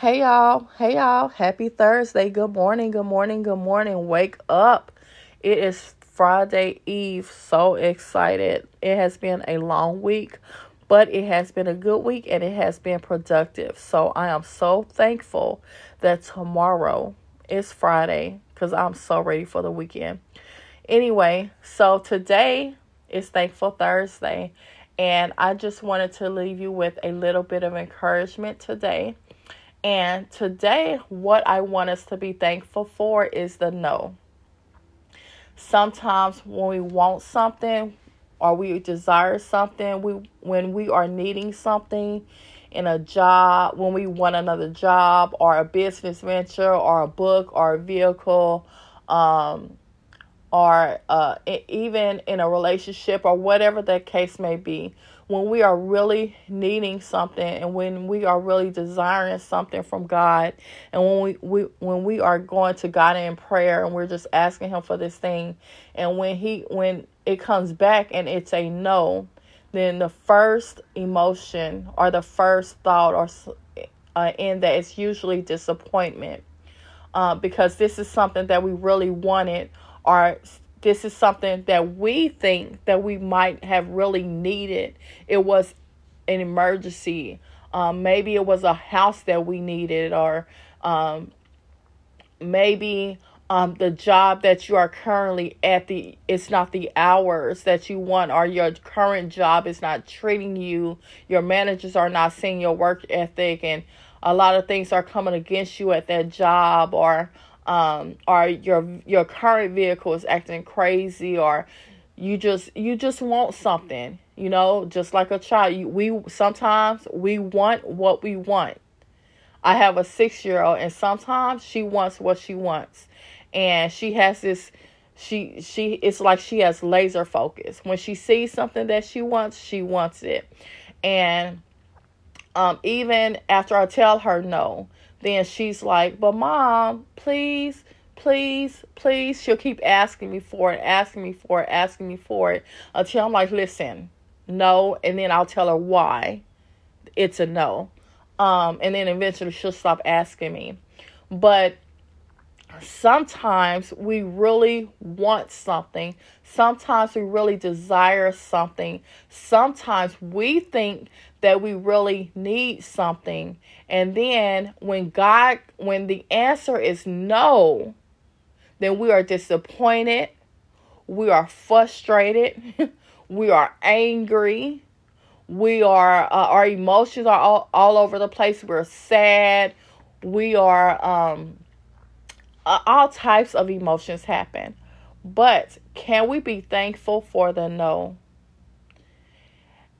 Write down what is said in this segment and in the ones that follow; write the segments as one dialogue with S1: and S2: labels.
S1: Hey y'all, hey y'all, happy Thursday. Good morning, good morning, good morning. Wake up. It is Friday Eve. So excited. It has been a long week, but it has been a good week and it has been productive. So I am so thankful that tomorrow is Friday because I'm so ready for the weekend. Anyway, so today is Thankful Thursday, and I just wanted to leave you with a little bit of encouragement today and today, what I want us to be thankful for is the no. Sometimes when we want something or we desire something, we when we are needing something in a job, when we want another job or a business venture or a book or a vehicle, um, or uh, even in a relationship or whatever the case may be, when we are really needing something and when we are really desiring something from God and when we, we when we are going to God in prayer and we're just asking him for this thing and when he when it comes back and it's a no then the first emotion or the first thought or uh, in that is usually disappointment uh, because this is something that we really wanted or this is something that we think that we might have really needed. It was an emergency. Um, maybe it was a house that we needed, or um, maybe um, the job that you are currently at the it's not the hours that you want, or your current job is not treating you. Your managers are not seeing your work ethic, and a lot of things are coming against you at that job, or um, or your your current vehicle is acting crazy or you just you just want something you know just like a child. You, we sometimes we want what we want. I have a six year old and sometimes she wants what she wants. And she has this she she it's like she has laser focus. When she sees something that she wants she wants it. And um even after i tell her no then she's like, But mom, please, please, please. She'll keep asking me for it, asking me for it, asking me for it until I'm like, Listen, no. And then I'll tell her why it's a no. Um, and then eventually she'll stop asking me. But sometimes we really want something. Sometimes we really desire something. Sometimes we think that we really need something. And then when God, when the answer is no, then we are disappointed. We are frustrated. we are angry. We are, uh, our emotions are all, all over the place. We're sad. We are, um, all types of emotions happen. But can we be thankful for the no?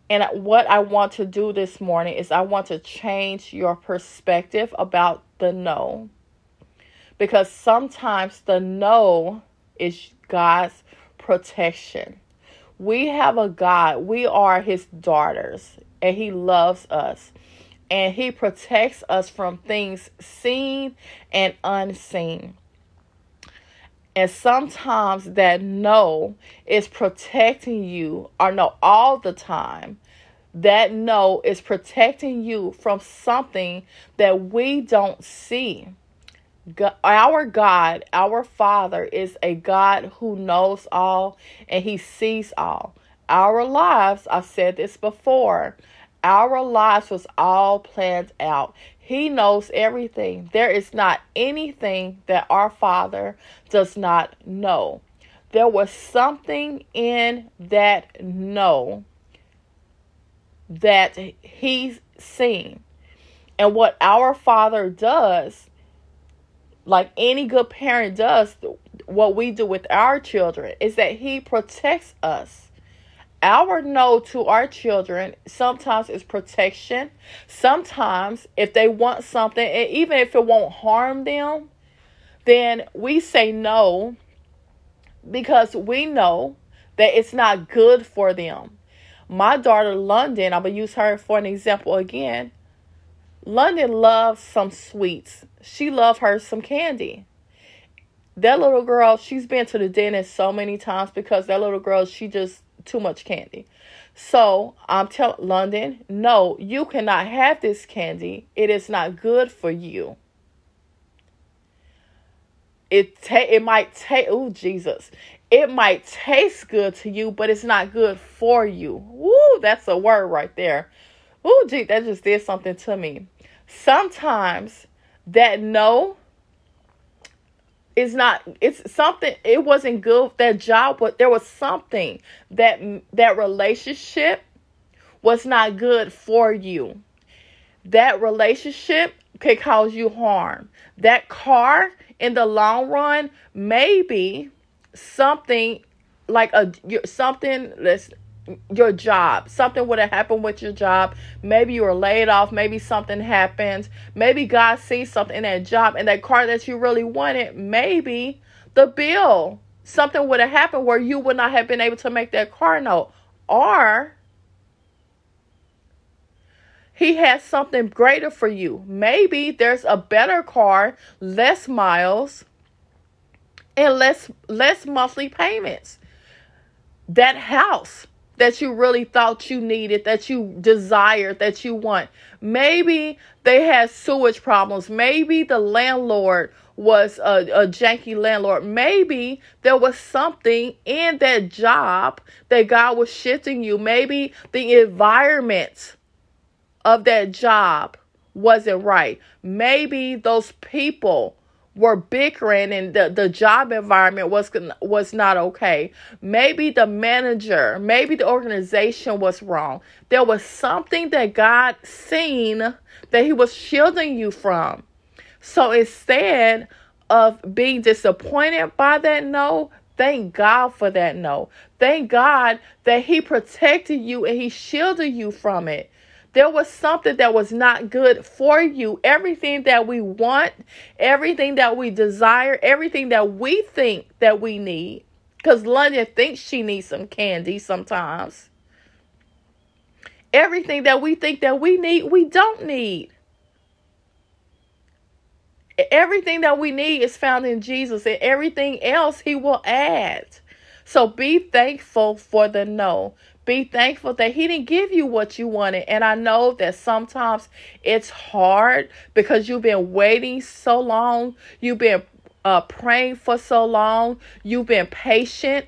S1: And what I want to do this morning is I want to change your perspective about the no. Because sometimes the no is God's protection. We have a God, we are his daughters, and he loves us. And he protects us from things seen and unseen. And sometimes that no is protecting you, or no, all the time, that no is protecting you from something that we don't see. Our God, our Father, is a God who knows all and He sees all. Our lives, I've said this before, our lives was all planned out. He knows everything. There is not anything that our Father does not know. There was something in that no that he's seen. And what our Father does, like any good parent does, what we do with our children, is that He protects us our no to our children sometimes is protection. Sometimes, if they want something, and even if it won't harm them, then we say no because we know that it's not good for them. My daughter, London, I'm going to use her for an example again. London loves some sweets. She loves her some candy. That little girl, she's been to the dentist so many times because that little girl, she just too much candy. So I'm telling London, no, you cannot have this candy. It is not good for you. It ta- it might taste oh Jesus. It might taste good to you, but it's not good for you. Woo, that's a word right there. Ooh, gee, that just did something to me. Sometimes that no is not it's something it wasn't good that job but there was something that that relationship was not good for you. That relationship could cause you harm. That car in the long run maybe something like a something let's your job. Something would have happened with your job. Maybe you were laid off. Maybe something happened. Maybe God sees something in that job and that car that you really wanted. Maybe the bill, something would have happened where you would not have been able to make that car note. Or he has something greater for you. Maybe there's a better car, less miles, and less less monthly payments. That house that you really thought you needed, that you desired, that you want. Maybe they had sewage problems. Maybe the landlord was a, a janky landlord. Maybe there was something in that job that God was shifting you. Maybe the environment of that job wasn't right. Maybe those people were bickering and the, the job environment was was not okay. Maybe the manager, maybe the organization was wrong. There was something that God seen that he was shielding you from. So instead of being disappointed by that no, thank God for that no. Thank God that he protected you and he shielded you from it. There was something that was not good for you. Everything that we want, everything that we desire, everything that we think that we need. Because London thinks she needs some candy sometimes. Everything that we think that we need, we don't need. Everything that we need is found in Jesus, and everything else He will add. So be thankful for the no. Be thankful that He didn't give you what you wanted. And I know that sometimes it's hard because you've been waiting so long, you've been uh, praying for so long, you've been patient,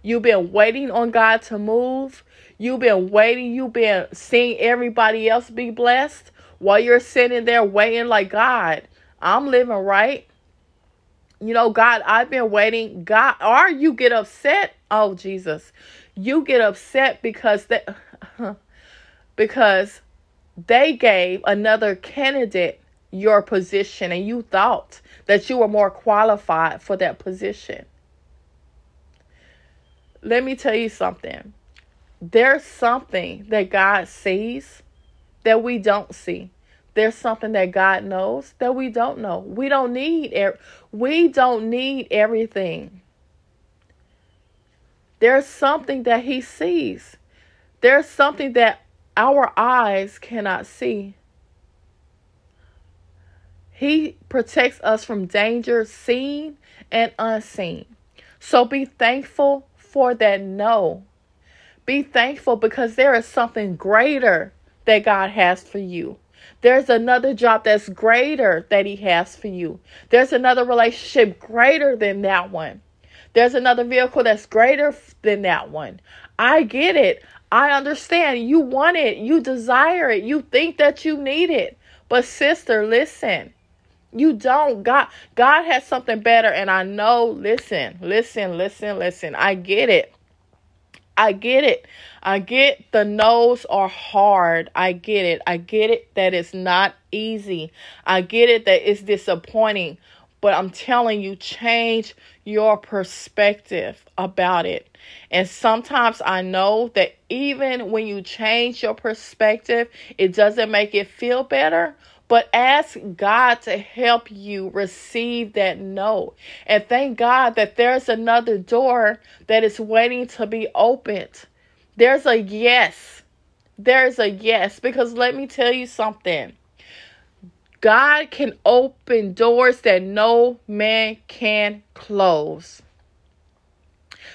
S1: you've been waiting on God to move, you've been waiting, you've been seeing everybody else be blessed while you're sitting there waiting, like, God, I'm living right. You know, God, I've been waiting. God, or you get upset. Oh, Jesus you get upset because they because they gave another candidate your position and you thought that you were more qualified for that position. Let me tell you something. There's something that God sees that we don't see. There's something that God knows that we don't know. We don't need we don't need everything. There's something that he sees. There's something that our eyes cannot see. He protects us from danger seen and unseen. So be thankful for that no. Be thankful because there is something greater that God has for you. There's another job that's greater that He has for you. There's another relationship greater than that one. There's another vehicle that's greater than that one. I get it. I understand. You want it. You desire it. You think that you need it. But sister, listen. You don't. God God has something better and I know, listen. Listen, listen, listen. I get it. I get it. I get the no's are hard. I get it. I get it that it's not easy. I get it that it's disappointing. But I'm telling you, change your perspective about it. And sometimes I know that even when you change your perspective, it doesn't make it feel better. But ask God to help you receive that no. And thank God that there's another door that is waiting to be opened. There's a yes. There's a yes. Because let me tell you something God can open doors that no man can close.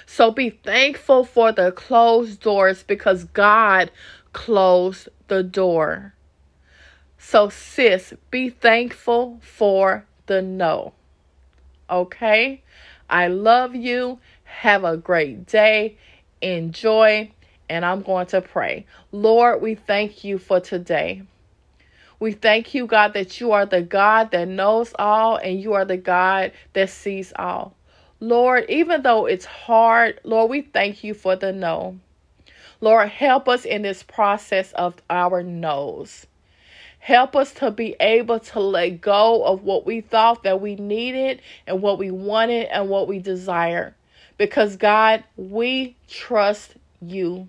S1: So be thankful for the closed doors because God closed the door. So, sis, be thankful for the no. Okay? I love you. Have a great day. Enjoy. And I'm going to pray. Lord, we thank you for today. We thank you, God, that you are the God that knows all and you are the God that sees all. Lord, even though it's hard, Lord, we thank you for the no. Lord, help us in this process of our no's. Help us to be able to let go of what we thought that we needed and what we wanted and what we desire. Because, God, we trust you.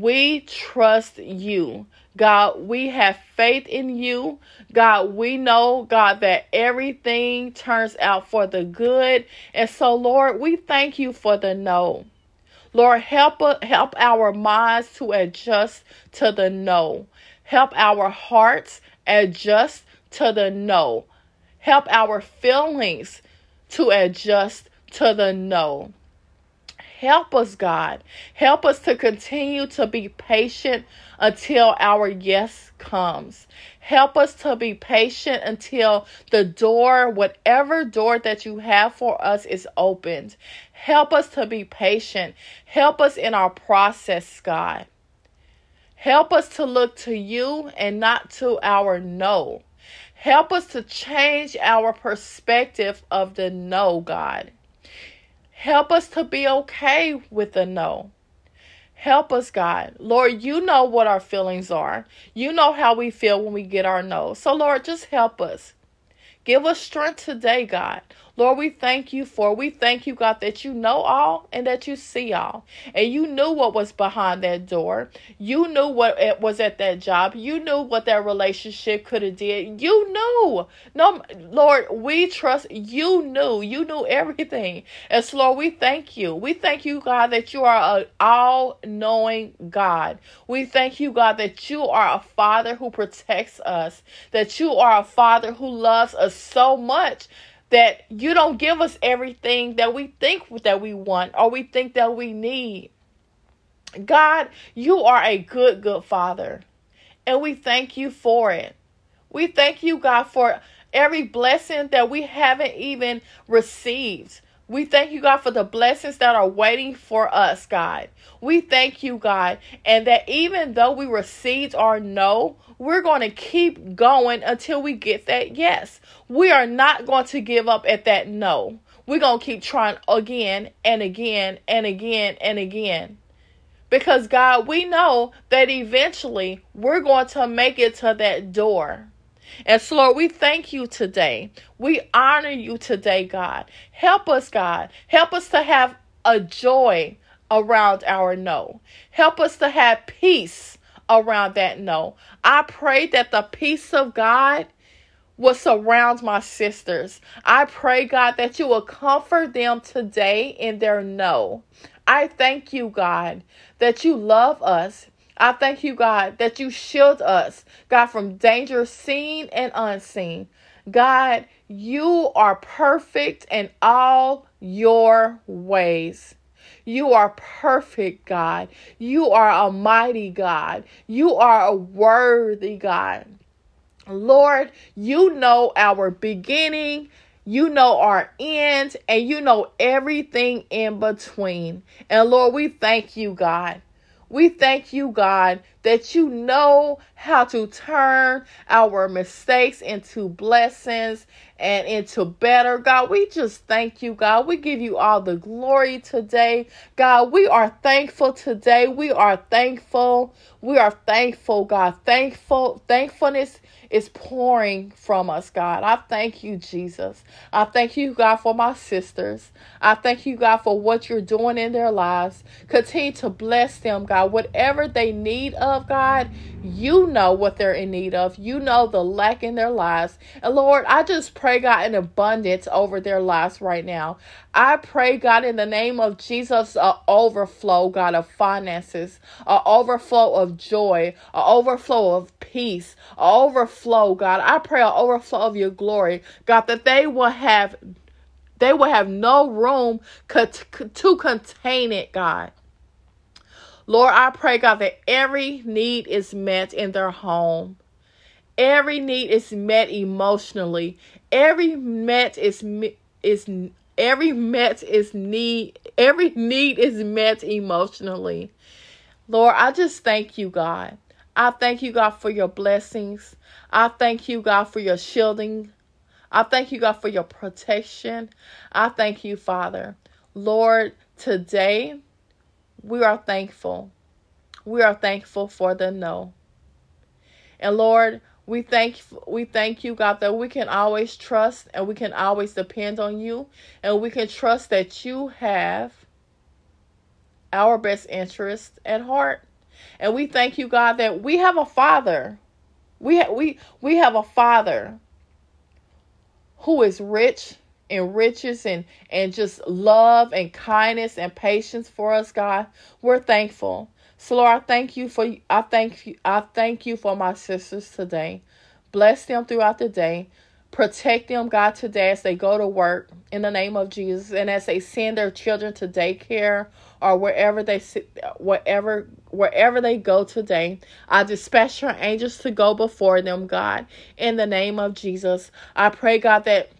S1: We trust you. God, we have faith in you. God, we know, God, that everything turns out for the good. And so, Lord, we thank you for the no. Lord, help uh, help our minds to adjust to the no. Help our hearts adjust to the no. Help our feelings to adjust to the no. Help us, God. Help us to continue to be patient until our yes comes. Help us to be patient until the door, whatever door that you have for us, is opened. Help us to be patient. Help us in our process, God. Help us to look to you and not to our no. Help us to change our perspective of the no, God. Help us to be okay with the no. Help us, God. Lord, you know what our feelings are. You know how we feel when we get our no. So, Lord, just help us. Give us strength today, God. Lord, we thank you for, we thank you, God, that you know all and that you see all. And you knew what was behind that door. You knew what it was at that job. You knew what that relationship could have did. You knew. No, Lord, we trust you knew. You knew everything. And so, Lord, we thank you. We thank you, God, that you are an all knowing God. We thank you, God, that you are a father who protects us, that you are a father who loves us so much that you don't give us everything that we think that we want or we think that we need. God, you are a good, good father. And we thank you for it. We thank you, God, for every blessing that we haven't even received. We thank you, God, for the blessings that are waiting for us, God. We thank you, God, and that even though we received our no, we're going to keep going until we get that yes. We are not going to give up at that no. We're going to keep trying again and again and again and again. Because, God, we know that eventually we're going to make it to that door. And so, Lord, we thank you today. We honor you today, God. Help us, God. Help us to have a joy around our no. Help us to have peace around that no. I pray that the peace of God will surround my sisters. I pray, God, that you will comfort them today in their no. I thank you, God, that you love us. I thank you, God, that you shield us, God, from danger seen and unseen. God, you are perfect in all your ways. You are perfect, God. You are a mighty God. You are a worthy God. Lord, you know our beginning, you know our end, and you know everything in between. And Lord, we thank you, God. We thank you, God, that you know how to turn our mistakes into blessings and into better. God, we just thank you, God. We give you all the glory today. God, we are thankful today. We are thankful. We are thankful, God. Thankful. Thankfulness is pouring from us, God. I thank you, Jesus. I thank you, God, for my sisters. I thank you, God, for what you're doing in their lives. Continue to bless them, God. Whatever they need of, God, you know what they're in need of. You know the lack in their lives. And Lord, I just pray, God, an abundance over their lives right now. I pray, God, in the name of Jesus, a overflow, God, of finances, a overflow of joy, a overflow of peace, a overflow, God. I pray an overflow of your glory, God, that they will have they will have no room to contain it, God. Lord, I pray, God, that every need is met in their home. Every need is met emotionally. Every met is is every met is need every need is met emotionally. Lord, I just thank you, God. I thank you, God, for your blessings. I thank you, God, for your shielding. I thank you, God, for your protection. I thank you, Father. Lord, today we are thankful. We are thankful for the no. And Lord, we thank we thank you, God, that we can always trust and we can always depend on you, and we can trust that you have our best interest at heart. And we thank you, God, that we have a father. We ha- we we have a father who is rich in riches and and just love and kindness and patience for us, God. We're thankful. So Lord, I thank you for I thank you I thank you for my sisters today. Bless them throughout the day. Protect them, God, today as they go to work in the name of Jesus and as they send their children to daycare or wherever they sit, wherever wherever they go today. I dispatch your angels to go before them, God, in the name of Jesus. I pray, God, that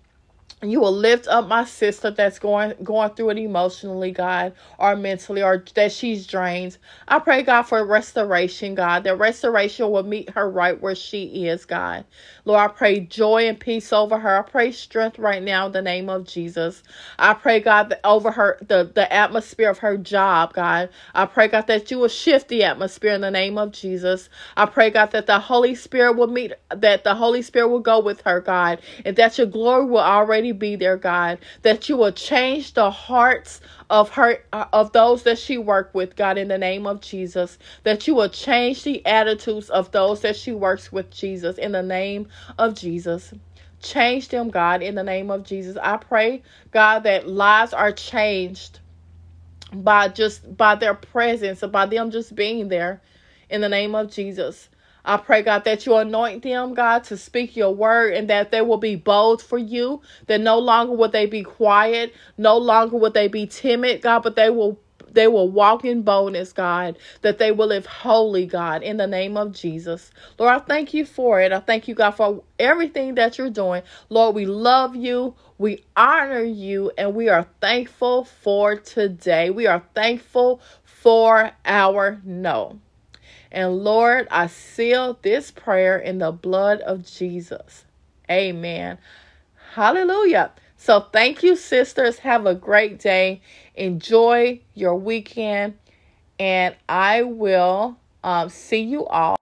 S1: you will lift up my sister that's going going through it emotionally, God, or mentally, or that she's drained. I pray, God, for restoration, God, that restoration will meet her right where she is, God. Lord, I pray joy and peace over her. I pray strength right now in the name of Jesus. I pray, God, that over her the, the atmosphere of her job, God. I pray, God, that you will shift the atmosphere in the name of Jesus. I pray, God, that the Holy Spirit will meet that the Holy Spirit will go with her, God, and that your glory will already be there, God, that you will change the hearts of her uh, of those that she worked with, God, in the name of Jesus, that you will change the attitudes of those that she works with, Jesus, in the name of Jesus. Change them, God, in the name of Jesus. I pray, God, that lives are changed by just by their presence, by them just being there in the name of Jesus. I pray, God, that you anoint them, God, to speak your word and that they will be bold for you, that no longer will they be quiet, no longer will they be timid, God, but they will they will walk in boldness, God, that they will live holy, God, in the name of Jesus. Lord, I thank you for it. I thank you, God, for everything that you're doing. Lord, we love you, we honor you, and we are thankful for today. We are thankful for our no. And Lord, I seal this prayer in the blood of Jesus. Amen. Hallelujah. So thank you, sisters. Have a great day. Enjoy your weekend. And I will um, see you all.